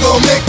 gon' make